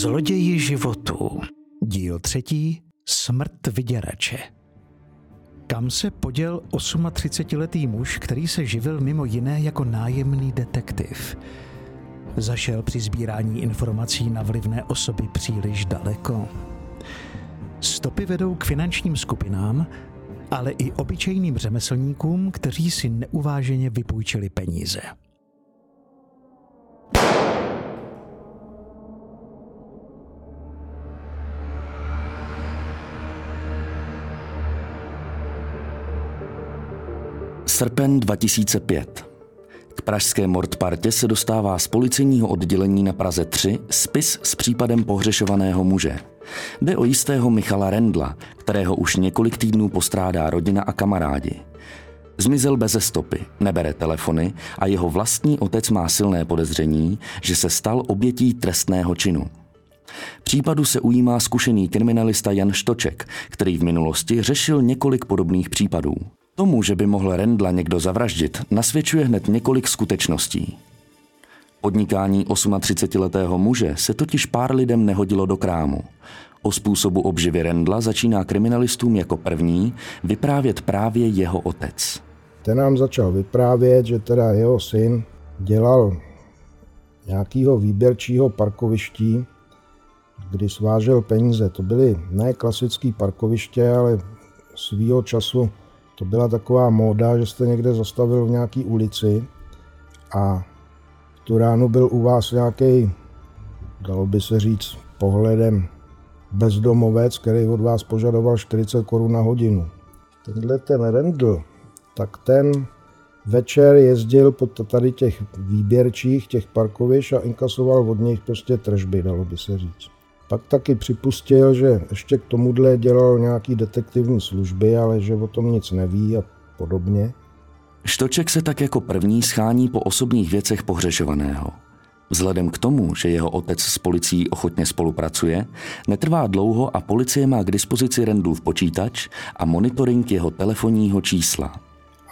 Zloději životů. Díl třetí. Smrt vyděrače. Kam se poděl 38-letý muž, který se živil mimo jiné jako nájemný detektiv? Zašel při sbírání informací na vlivné osoby příliš daleko. Stopy vedou k finančním skupinám, ale i obyčejným řemeslníkům, kteří si neuváženě vypůjčili peníze. Srpen 2005. K pražské Mordpartě se dostává z policejního oddělení na Praze 3 spis s případem pohřešovaného muže. Jde o jistého Michala Rendla, kterého už několik týdnů postrádá rodina a kamarádi. Zmizel bez stopy, nebere telefony a jeho vlastní otec má silné podezření, že se stal obětí trestného činu. Případu se ujímá zkušený kriminalista Jan Štoček, který v minulosti řešil několik podobných případů. Tomu, že by mohl Rendla někdo zavraždit, nasvědčuje hned několik skutečností. Podnikání 38-letého muže se totiž pár lidem nehodilo do krámu. O způsobu obživy Rendla začíná kriminalistům jako první vyprávět právě jeho otec. Ten nám začal vyprávět, že teda jeho syn dělal nějakého výběrčího parkoviští, kdy svážel peníze. To byly ne klasické parkoviště, ale svýho času to byla taková móda, že jste někde zastavil v nějaké ulici a v tu ránu byl u vás nějaký, dalo by se říct, pohledem bezdomovec, který od vás požadoval 40 korun na hodinu. Tenhle ten Rendl, tak ten večer jezdil po tady těch výběrčích, těch parkovišť a inkasoval od nich prostě tržby, dalo by se říct. Pak taky připustil, že ještě k tomuhle dělal nějaký detektivní služby, ale že o tom nic neví a podobně. Štoček se tak jako první schání po osobních věcech pohřešovaného. Vzhledem k tomu, že jeho otec s policií ochotně spolupracuje, netrvá dlouho a policie má k dispozici Rendlův počítač a monitoring jeho telefonního čísla.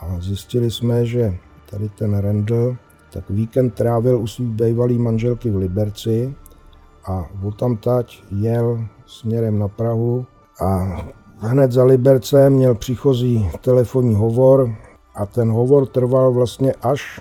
A zjistili jsme, že tady ten Rendl tak víkend trávil u svých bývalý manželky v Liberci a tať jel směrem na Prahu a hned za Libercem měl příchozí telefonní hovor a ten hovor trval vlastně až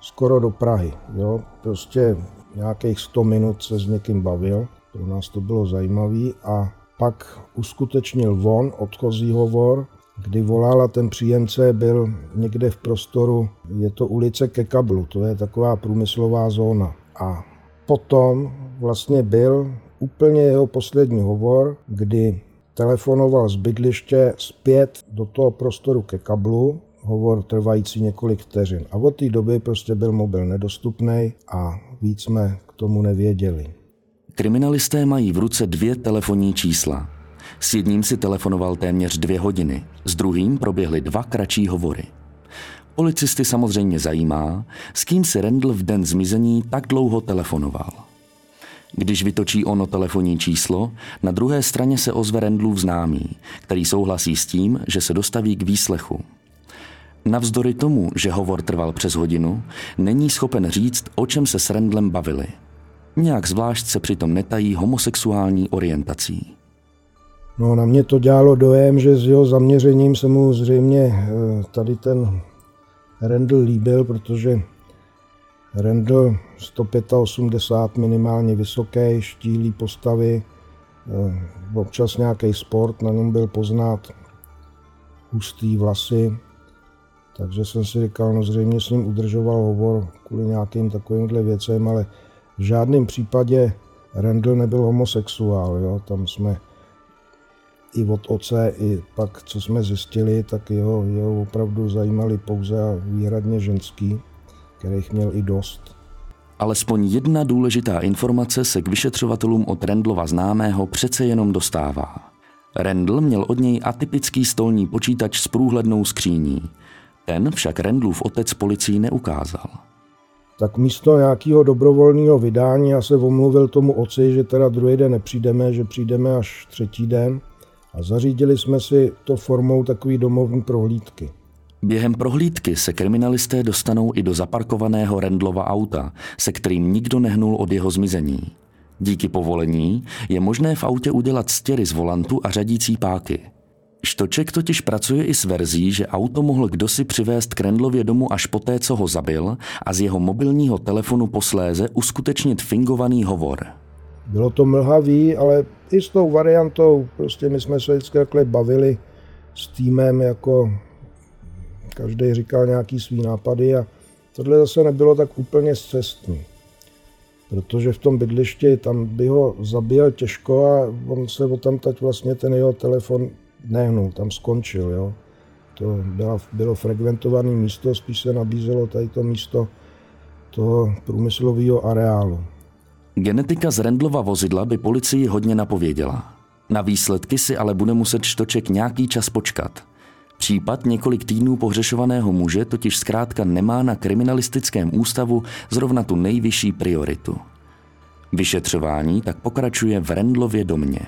skoro do Prahy. Jo? Prostě nějakých 100 minut se s někým bavil, pro nás to bylo zajímavé a pak uskutečnil von odchozí hovor, kdy volal a ten příjemce byl někde v prostoru, je to ulice ke kablu, to je taková průmyslová zóna. A potom vlastně byl úplně jeho poslední hovor, kdy telefonoval z bydliště zpět do toho prostoru ke kablu, hovor trvající několik vteřin. A od té doby prostě byl mobil nedostupný a víc jsme k tomu nevěděli. Kriminalisté mají v ruce dvě telefonní čísla. S jedním si telefonoval téměř dvě hodiny, s druhým proběhly dva kratší hovory. Policisty samozřejmě zajímá, s kým si Rendl v den zmizení tak dlouho telefonoval. Když vytočí ono telefonní číslo, na druhé straně se ozve Rendlův známý, který souhlasí s tím, že se dostaví k výslechu. Navzdory tomu, že hovor trval přes hodinu, není schopen říct, o čem se s Rendlem bavili. Nějak zvlášť se přitom netají homosexuální orientací. No, na mě to dělalo dojem, že s jeho zaměřením se mu zřejmě eh, tady ten Rendl líbil, protože Rendl 185 minimálně vysoké, štílý postavy, eh, občas nějaký sport, na něm byl poznat hustý vlasy, takže jsem si říkal, no zřejmě s ním udržoval hovor kvůli nějakým takovýmhle věcem, ale v žádném případě Rendl nebyl homosexuál, jo? tam jsme i od oce, i pak, co jsme zjistili, tak jeho, jeho opravdu zajímali pouze a výhradně ženský, kterých měl i dost. Alespoň jedna důležitá informace se k vyšetřovatelům od Rendlova známého přece jenom dostává. Rendl měl od něj atypický stolní počítač s průhlednou skříní. Ten však Rendlův otec policii neukázal. Tak místo nějakého dobrovolného vydání já se omluvil tomu oci, že teda druhý den nepřijdeme, že přijdeme až třetí den a zařídili jsme si to formou takové domovní prohlídky. Během prohlídky se kriminalisté dostanou i do zaparkovaného Rendlova auta, se kterým nikdo nehnul od jeho zmizení. Díky povolení je možné v autě udělat stěry z volantu a řadící páky. Štoček totiž pracuje i s verzí, že auto mohl kdosi přivést k Rendlově domu až poté, co ho zabil a z jeho mobilního telefonu posléze uskutečnit fingovaný hovor. Bylo to mlhavý, ale i s tou variantou, prostě my jsme se vždycky bavili s týmem, jako každý říkal nějaký svý nápady a tohle zase nebylo tak úplně zcestný. Protože v tom bydlišti tam by ho zabil těžko a on se o tam teď vlastně ten jeho telefon nehnul, tam skončil. Jo. To bylo, bylo frekventované místo, spíš se nabízelo tady to místo toho průmyslového areálu. Genetika z Rendlova vozidla by policii hodně napověděla. Na výsledky si ale bude muset Štoček nějaký čas počkat. Případ několik týdnů pohřešovaného muže totiž zkrátka nemá na kriminalistickém ústavu zrovna tu nejvyšší prioritu. Vyšetřování tak pokračuje v Rendlově domě.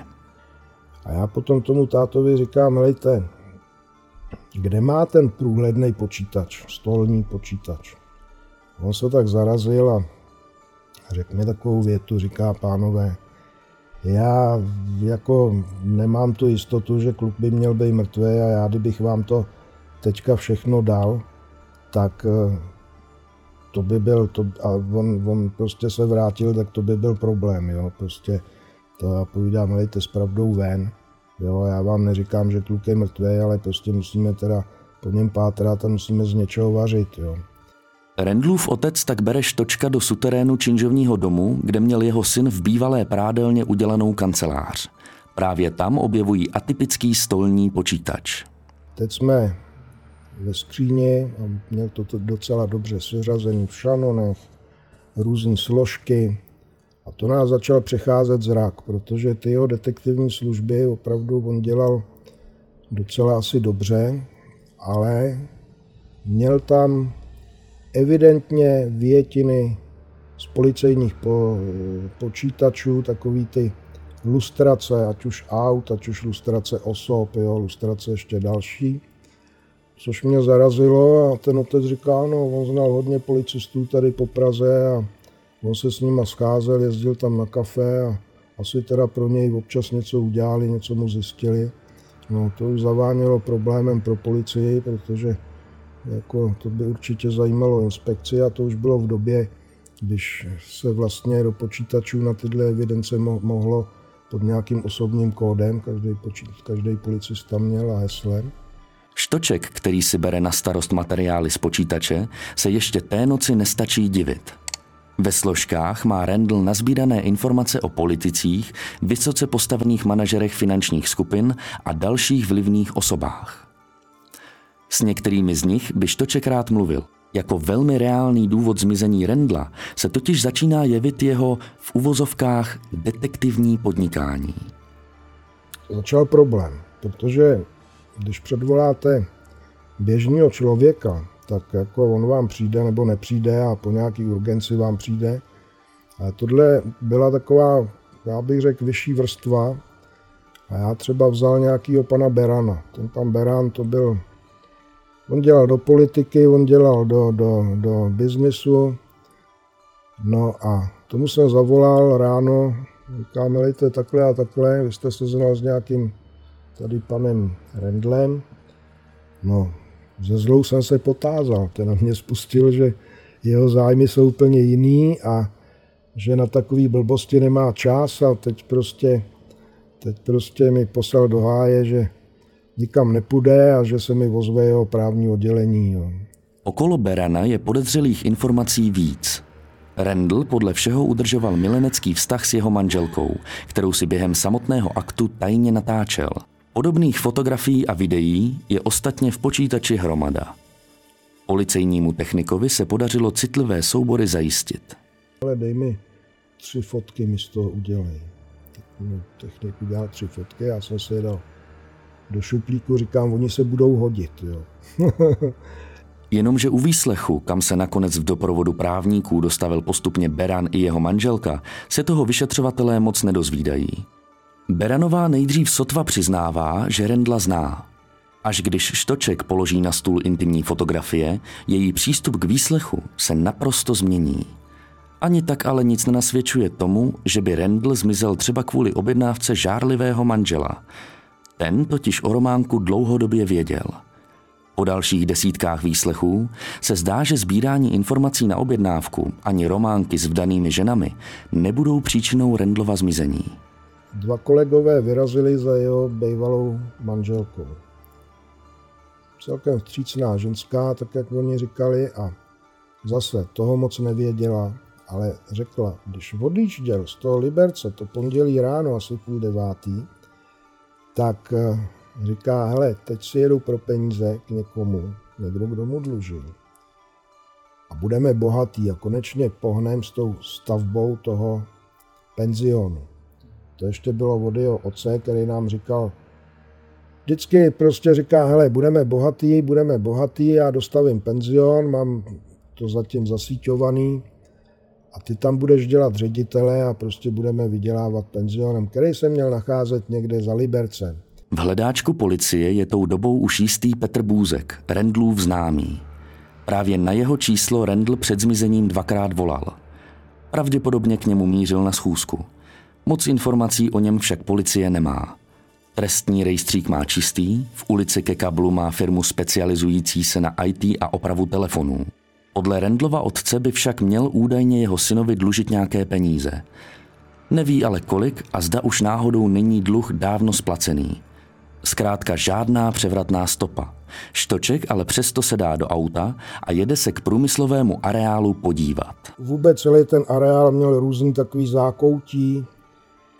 A já potom tomu tátovi říkám, lejte, kde má ten průhledný počítač, stolní počítač? On se tak zarazil a řekl mi takovou větu, říká pánové, já jako nemám tu jistotu, že kluk by měl být mrtvý a já kdybych vám to teďka všechno dal, tak eh, to by byl, to, a on, on prostě se vrátil, tak to by byl problém, jo, prostě to já povídám, lejte s pravdou ven, jo, já vám neříkám, že kluk je mrtvý, ale prostě musíme teda po něm pátrat a musíme z něčeho vařit, jo. Rendlův otec tak bere štočka do suterénu činžovního domu, kde měl jeho syn v bývalé prádelně udělanou kancelář. Právě tam objevují atypický stolní počítač. Teď jsme ve skříni a měl to docela dobře seřazený v šanonech, různé složky. A to nás začal přecházet zrak, protože ty jeho detektivní služby opravdu on dělal docela asi dobře, ale měl tam evidentně větiny z policejních po, počítačů, takový ty lustrace, ať už aut, ať už lustrace osob, jo, lustrace ještě další. Což mě zarazilo a ten otec říká, no, on znal hodně policistů tady po Praze a on se s nima scházel, jezdil tam na kafe a asi teda pro něj občas něco udělali, něco mu zjistili. No, to už zavánělo problémem pro policii, protože jako, to by určitě zajímalo inspekci a to už bylo v době, když se vlastně do počítačů na tyhle evidence mohlo pod nějakým osobním kódem, každý, počítač, každý policista měl a heslem. Štoček, který si bere na starost materiály z počítače, se ještě té noci nestačí divit. Ve složkách má Randall nazbírané informace o politicích, vysoce postavených manažerech finančních skupin a dalších vlivných osobách. S některými z nich by Štoček rád mluvil. Jako velmi reálný důvod zmizení Rendla se totiž začíná jevit jeho v uvozovkách detektivní podnikání. Začal problém, protože když předvoláte běžného člověka, tak jako on vám přijde nebo nepřijde a po nějaký urgenci vám přijde. Ale tohle byla taková, já bych řekl, vyšší vrstva. A já třeba vzal nějakýho pana Berana. Ten pan Beran to byl On dělal do politiky, on dělal do, do, do biznisu. No a tomu jsem zavolal ráno, říkám, to takhle a takhle, vy jste se znal s nějakým tady panem Rendlem. No, ze zlou jsem se potázal, ten na mě spustil, že jeho zájmy jsou úplně jiný a že na takový blbosti nemá čas a teď prostě, teď prostě mi poslal do háje, že nikam nepůjde a že se mi ozve jeho právní oddělení. Jo. Okolo Berana je podezřelých informací víc. Randall podle všeho udržoval milenecký vztah s jeho manželkou, kterou si během samotného aktu tajně natáčel. Podobných fotografií a videí je ostatně v počítači hromada. Policejnímu technikovi se podařilo citlivé soubory zajistit. ale dej mi tři fotky, mi z toho udělej. Technik udělal tři fotky, já jsem se dal do šuplíku, říkám, oni se budou hodit. Jo. Jenomže u výslechu, kam se nakonec v doprovodu právníků dostavil postupně Beran i jeho manželka, se toho vyšetřovatelé moc nedozvídají. Beranová nejdřív sotva přiznává, že Rendla zná. Až když Štoček položí na stůl intimní fotografie, její přístup k výslechu se naprosto změní. Ani tak ale nic nenasvědčuje tomu, že by Rendl zmizel třeba kvůli objednávce žárlivého manžela. Ten totiž o Románku dlouhodobě věděl – po dalších desítkách výslechů se zdá, že sbírání informací na objednávku ani románky s vdanými ženami nebudou příčinou Rendlova zmizení. Dva kolegové vyrazili za jeho bývalou manželkou. Celkem vstřícná ženská, tak jak oni říkali, a zase toho moc nevěděla, ale řekla, když odjížděl z toho Liberce to pondělí ráno asi půl devátý, tak eh, Říká, hele, teď si jedu pro peníze k někomu, někdo, kdo mu dlužil. A budeme bohatí a konečně pohnem s tou stavbou toho penzionu. To ještě bylo od jeho oce, který nám říkal, vždycky prostě říká, hele, budeme bohatí, budeme bohatí, já dostavím penzion, mám to zatím zasíťovaný a ty tam budeš dělat ředitele a prostě budeme vydělávat penzionem, který se měl nacházet někde za Libercem. V hledáčku policie je tou dobou už jistý Petr Bůzek, Rendlův známý. Právě na jeho číslo Rendl před zmizením dvakrát volal. Pravděpodobně k němu mířil na schůzku. Moc informací o něm však policie nemá. Trestní rejstřík má čistý, v ulici ke kablu má firmu specializující se na IT a opravu telefonů. Podle Rendlova otce by však měl údajně jeho synovi dlužit nějaké peníze. Neví ale kolik a zda už náhodou není dluh dávno splacený. Zkrátka žádná převratná stopa. Štoček ale přesto se dá do auta a jede se k průmyslovému areálu podívat. Vůbec celý ten areál měl různý takový zákoutí,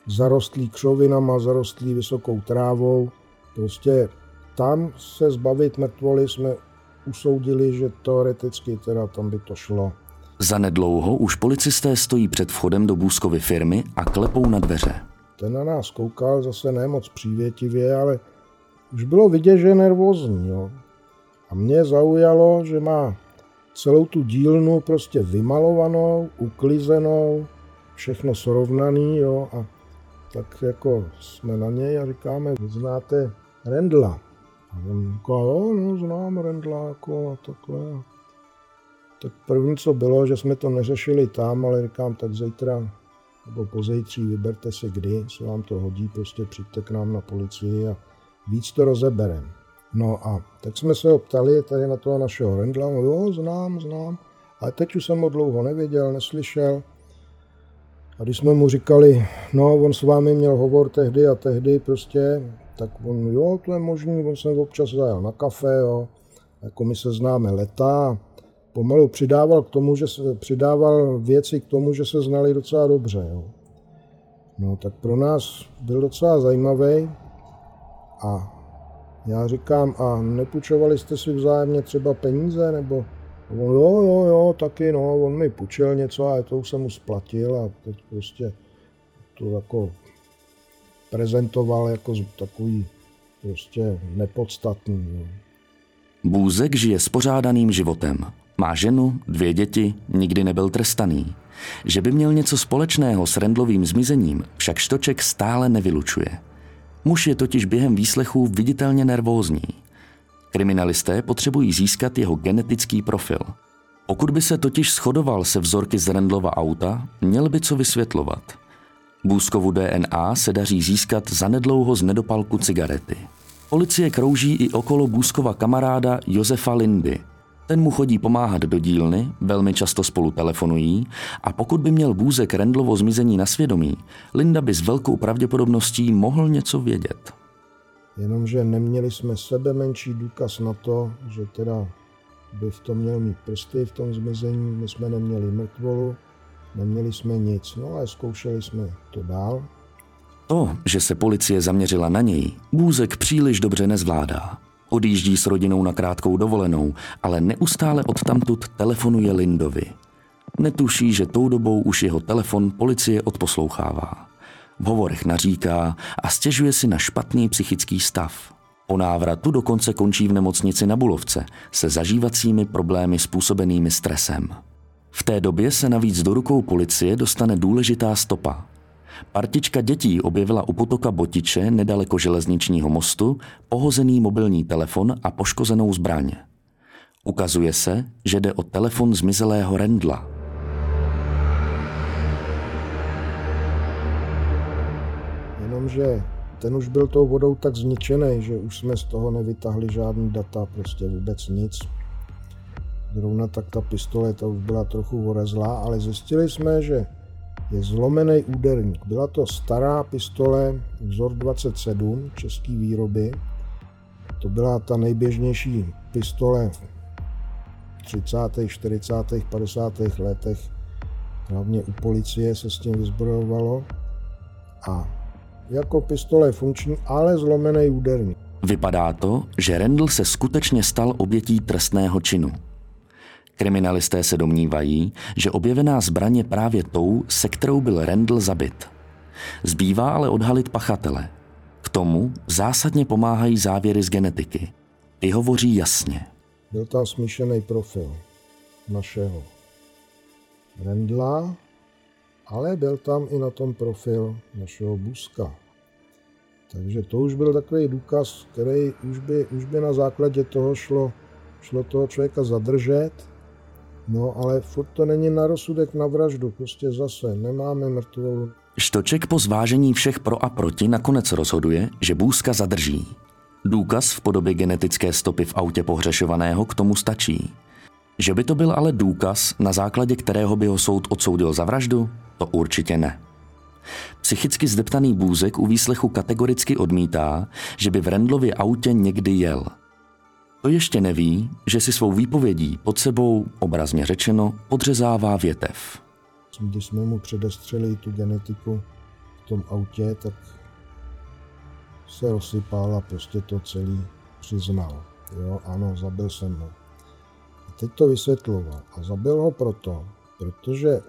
zarostlý křovinama, zarostlý vysokou trávou. Prostě tam se zbavit mrtvoly jsme usoudili, že teoreticky teda tam by to šlo. Zanedlouho už policisté stojí před vchodem do Bůzkovy firmy a klepou na dveře. Ten na nás koukal zase nemoc přívětivě, ale už bylo vidět, že je nervózní. Jo. A mě zaujalo, že má celou tu dílnu prostě vymalovanou, uklizenou, všechno srovnaný, jo, a tak jako jsme na něj a říkáme, znáte Rendla. A on říká, jo, no, znám Rendla, jako a takhle. Tak první, co bylo, že jsme to neřešili tam, ale říkám, tak zítra nebo pozejtří vyberte si kdy, se vám to hodí, prostě přijďte k nám na policii a víc to rozeberem. No a tak jsme se ho ptali tady na toho našeho Rendla, no jo, znám, znám, ale teď už jsem ho dlouho nevěděl, neslyšel. A když jsme mu říkali, no on s vámi měl hovor tehdy a tehdy prostě, tak on, jo, to je možný, on jsem občas zajel na kafe, jo, jako my se známe leta, pomalu přidával k tomu, že se, přidával věci k tomu, že se znali docela dobře. Jo. No tak pro nás byl docela zajímavý a já říkám, a nepůjčovali jste si vzájemně třeba peníze, nebo on, jo, jo, jo, taky, no, on mi půjčil něco a to už jsem mu splatil a teď prostě to jako prezentoval jako takový prostě nepodstatný. Jo. Bůzek žije spořádaným životem. Má ženu, dvě děti, nikdy nebyl trestaný. Že by měl něco společného s Rendlovým zmizením, však Štoček stále nevylučuje. Muž je totiž během výslechů viditelně nervózní. Kriminalisté potřebují získat jeho genetický profil. Pokud by se totiž shodoval se vzorky z Rendlova auta, měl by co vysvětlovat. Bůzkovu DNA se daří získat zanedlouho z nedopalku cigarety. Policie krouží i okolo Bůzkova kamaráda Josefa Lindy – ten mu chodí pomáhat do dílny, velmi často spolu telefonují a pokud by měl Bůzek Rendlovo zmizení na svědomí, Linda by s velkou pravděpodobností mohl něco vědět. Jenomže neměli jsme sebe menší důkaz na to, že teda by v tom měl mít prsty v tom zmizení, my jsme neměli mrtvolu, neměli jsme nic, no ale zkoušeli jsme to dál. To, že se policie zaměřila na něj, Bůzek příliš dobře nezvládá. Odjíždí s rodinou na krátkou dovolenou, ale neustále odtamtud telefonuje Lindovi. Netuší, že tou dobou už jeho telefon policie odposlouchává. V hovorech naříká a stěžuje si na špatný psychický stav. Po návratu dokonce končí v nemocnici na Bulovce se zažívacími problémy způsobenými stresem. V té době se navíc do rukou policie dostane důležitá stopa. Partička dětí objevila u potoka Botiče nedaleko železničního mostu pohozený mobilní telefon a poškozenou zbraň. Ukazuje se, že jde o telefon zmizelého Rendla. Jenomže ten už byl tou vodou tak zničený, že už jsme z toho nevytahli žádný data, prostě vůbec nic. Zrovna tak ta pistole, ta už byla trochu orezlá, ale zjistili jsme, že je zlomený úderník. Byla to stará pistole vzor 27 český výroby. To byla ta nejběžnější pistole v 30., 40., 50. letech. Hlavně u policie se s tím vyzbrojovalo. A jako pistole funkční, ale zlomený úderník. Vypadá to, že Rendl se skutečně stal obětí trestného činu. Kriminalisté se domnívají, že objevená zbraň je právě tou, se kterou byl Rendl zabit. Zbývá ale odhalit pachatele. K tomu zásadně pomáhají závěry z genetiky. Ty hovoří jasně. Byl tam smíšený profil našeho Rendla, ale byl tam i na tom profil našeho Buska. Takže to už byl takový důkaz, který už by, už by na základě toho šlo, šlo toho člověka zadržet No, ale furt to není na rozsudek na vraždu, prostě zase nemáme mrtvolu. Štoček po zvážení všech pro a proti nakonec rozhoduje, že Bůzka zadrží. Důkaz v podobě genetické stopy v autě pohřešovaného k tomu stačí. Že by to byl ale důkaz, na základě kterého by ho soud odsoudil za vraždu, to určitě ne. Psychicky zdeptaný Bůzek u výslechu kategoricky odmítá, že by v Rendlově autě někdy jel – to ještě neví, že si svou výpovědí pod sebou, obrazně řečeno, podřezává větev. Když jsme mu předestřeli tu genetiku v tom autě, tak se rozsypal a prostě to celý přiznal. Jo, ano, zabil jsem ho. A teď to vysvětloval. A zabil ho proto, protože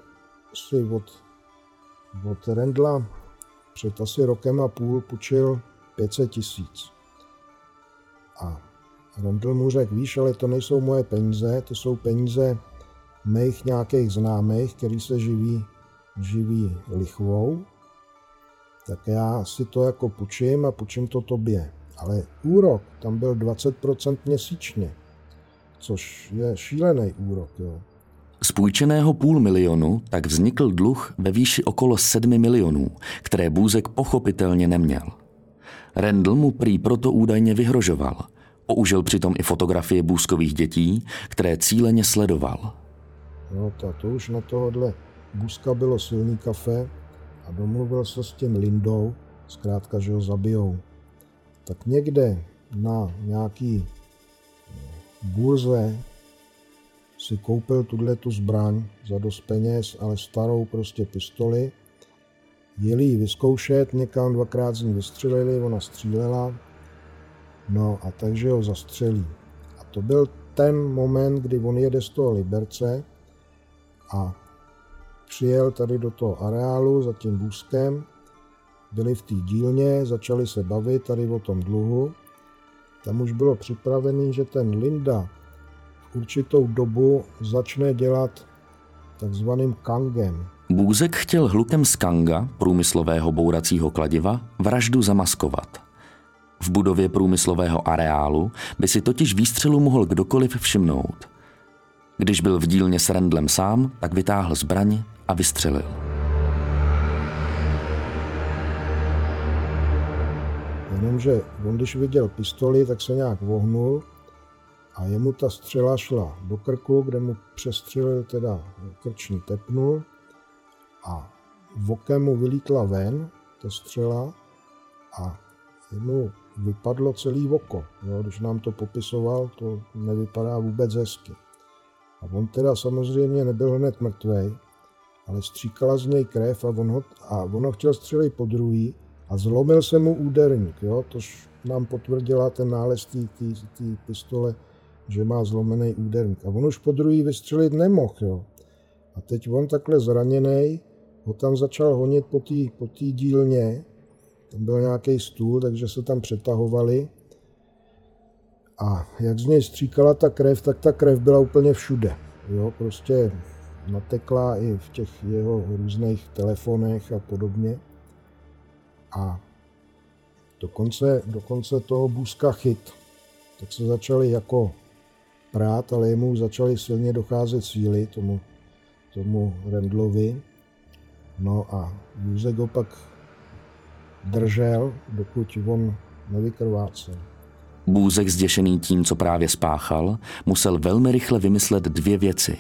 si od, od Rendla před asi rokem a půl půjčil 500 tisíc. A Rondl mu řekl, víš, ale to nejsou moje peníze, to jsou peníze mých nějakých známých, který se živí, živí lichvou, tak já si to jako půjčím a půjčím to tobě. Ale úrok tam byl 20% měsíčně, což je šílený úrok. Jo. Z půjčeného půl milionu tak vznikl dluh ve výši okolo 7 milionů, které Bůzek pochopitelně neměl. Rendl mu prý proto údajně vyhrožoval – Použil přitom i fotografie bůzkových dětí, které cíleně sledoval. No to, to už na tohohle Bůzka bylo silný kafe a domluvil se s tím Lindou, zkrátka, že ho zabijou. Tak někde na nějaký eh, burze si koupil tuhle tu zbraň za dost peněz, ale starou prostě pistoli. Jeli ji vyzkoušet, někam dvakrát z ní vystřelili, ona střílela, No a takže ho zastřelí. A to byl ten moment, kdy on jede z toho Liberce a přijel tady do toho areálu za tím bůzkem, byli v té dílně, začali se bavit tady o tom dluhu. Tam už bylo připravený, že ten Linda v určitou dobu začne dělat takzvaným kangem. Bůzek chtěl hlukem z kanga, průmyslového bouracího kladiva, vraždu zamaskovat. V budově průmyslového areálu by si totiž výstřelu mohl kdokoliv všimnout. Když byl v dílně s Rendlem sám, tak vytáhl zbraň a vystřelil. Jenomže on, když viděl pistoli, tak se nějak vohnul a jemu ta střela šla do krku, kde mu přestřelil teda krční tepnu a v okem mu vylítla ven ta střela a jemu vypadlo celý oko. Jo, když nám to popisoval, to nevypadá vůbec hezky. A on teda samozřejmě nebyl hned mrtvý, ale stříkala z něj krev a on ho, a on ho chtěl střelit po druhý a zlomil se mu úderník. Jo, tož nám potvrdila ten nález té pistole, že má zlomený úderník. A on už po druhý vystřelit nemohl. Jo. A teď on takhle zraněný, ho tam začal honit po té po dílně, tam byl nějaký stůl, takže se tam přetahovali. A jak z něj stříkala ta krev, tak ta krev byla úplně všude. Jo, prostě natekla i v těch jeho různých telefonech a podobně. A dokonce, dokonce toho bůzka chyt, tak se začali jako prát, ale jemu začaly silně docházet síly, tomu, tomu Rendlovi. No a Juzek ho pak držel, dokud on nevykrvácel. Bůzek zděšený tím, co právě spáchal, musel velmi rychle vymyslet dvě věci.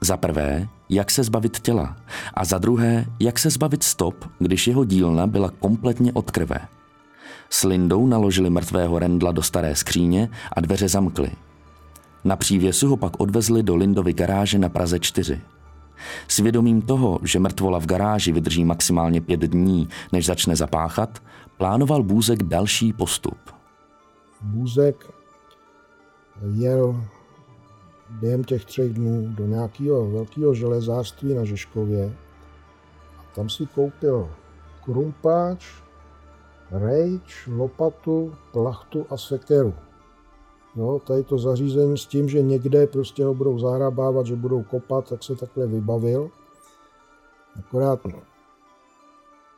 Za prvé, jak se zbavit těla a za druhé, jak se zbavit stop, když jeho dílna byla kompletně od krve. S Lindou naložili mrtvého Rendla do staré skříně a dveře zamkli. Na přívěsu ho pak odvezli do Lindovy garáže na Praze 4. Svědomím toho, že mrtvola v garáži vydrží maximálně pět dní, než začne zapáchat, plánoval Bůzek další postup. Bůzek jel během těch třech dnů do nějakého velkého železářství na Žeškově a tam si koupil krumpáč, rejč, lopatu, plachtu a sekeru. No, tady to zařízení s tím, že někde prostě ho budou zahrabávat, že budou kopat, tak se takhle vybavil. Akorát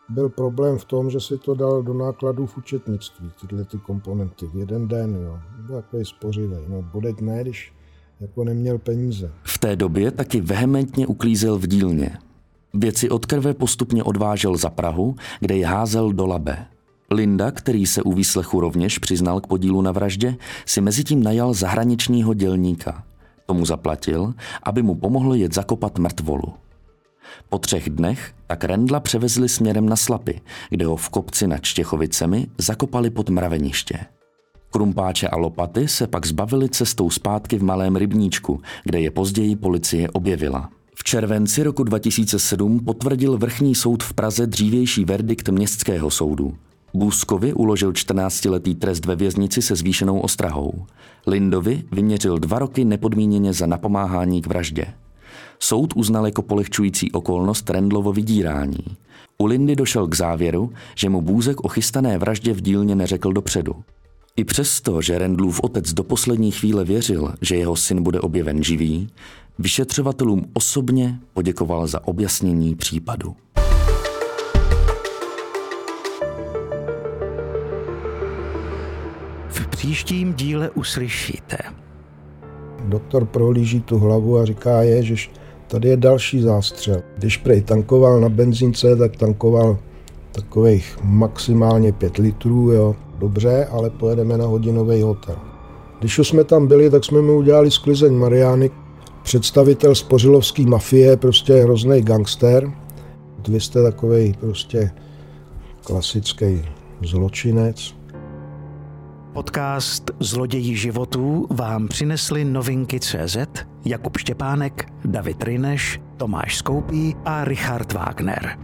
byl problém v tom, že si to dal do nákladů v účetnictví, tyhle ty komponenty, v jeden den, jo. Byl takový spořivý. No, bodek ne, když jako neměl peníze. V té době taky vehementně uklízel v dílně. Věci od krve postupně odvážel za Prahu, kde je házel do Labe. Linda, který se u výslechu rovněž přiznal k podílu na vraždě, si mezitím najal zahraničního dělníka. Tomu zaplatil, aby mu pomohl jet zakopat mrtvolu. Po třech dnech tak Rendla převezli směrem na Slapy, kde ho v kopci nad Štěchovicemi zakopali pod mraveniště. Krumpáče a lopaty se pak zbavili cestou zpátky v malém rybníčku, kde je později policie objevila. V červenci roku 2007 potvrdil vrchní soud v Praze dřívější verdikt městského soudu. Bůzkovi uložil 14-letý trest ve věznici se zvýšenou ostrahou. Lindovi vyměřil dva roky nepodmíněně za napomáhání k vraždě. Soud uznal jako polehčující okolnost Rendlovo vydírání. U Lindy došel k závěru, že mu Bůzek o chystané vraždě v dílně neřekl dopředu. I přesto, že Rendlův otec do poslední chvíle věřil, že jeho syn bude objeven živý, vyšetřovatelům osobně poděkoval za objasnění případu. Příštím díle uslyšíte. Doktor prohlíží tu hlavu a říká, je, že tady je další zástřel. Když prej tankoval na benzínce, tak tankoval takových maximálně 5 litrů, jo. Dobře, ale pojedeme na hodinový hotel. Když už jsme tam byli, tak jsme mu udělali sklizeň Mariány, představitel spořilovské mafie, prostě hrozný gangster. Vy jste takový prostě klasický zločinec. Podcast Zloději životů vám přinesli novinky CZ, Jakub Štěpánek, David Rineš, Tomáš Skoupí a Richard Wagner.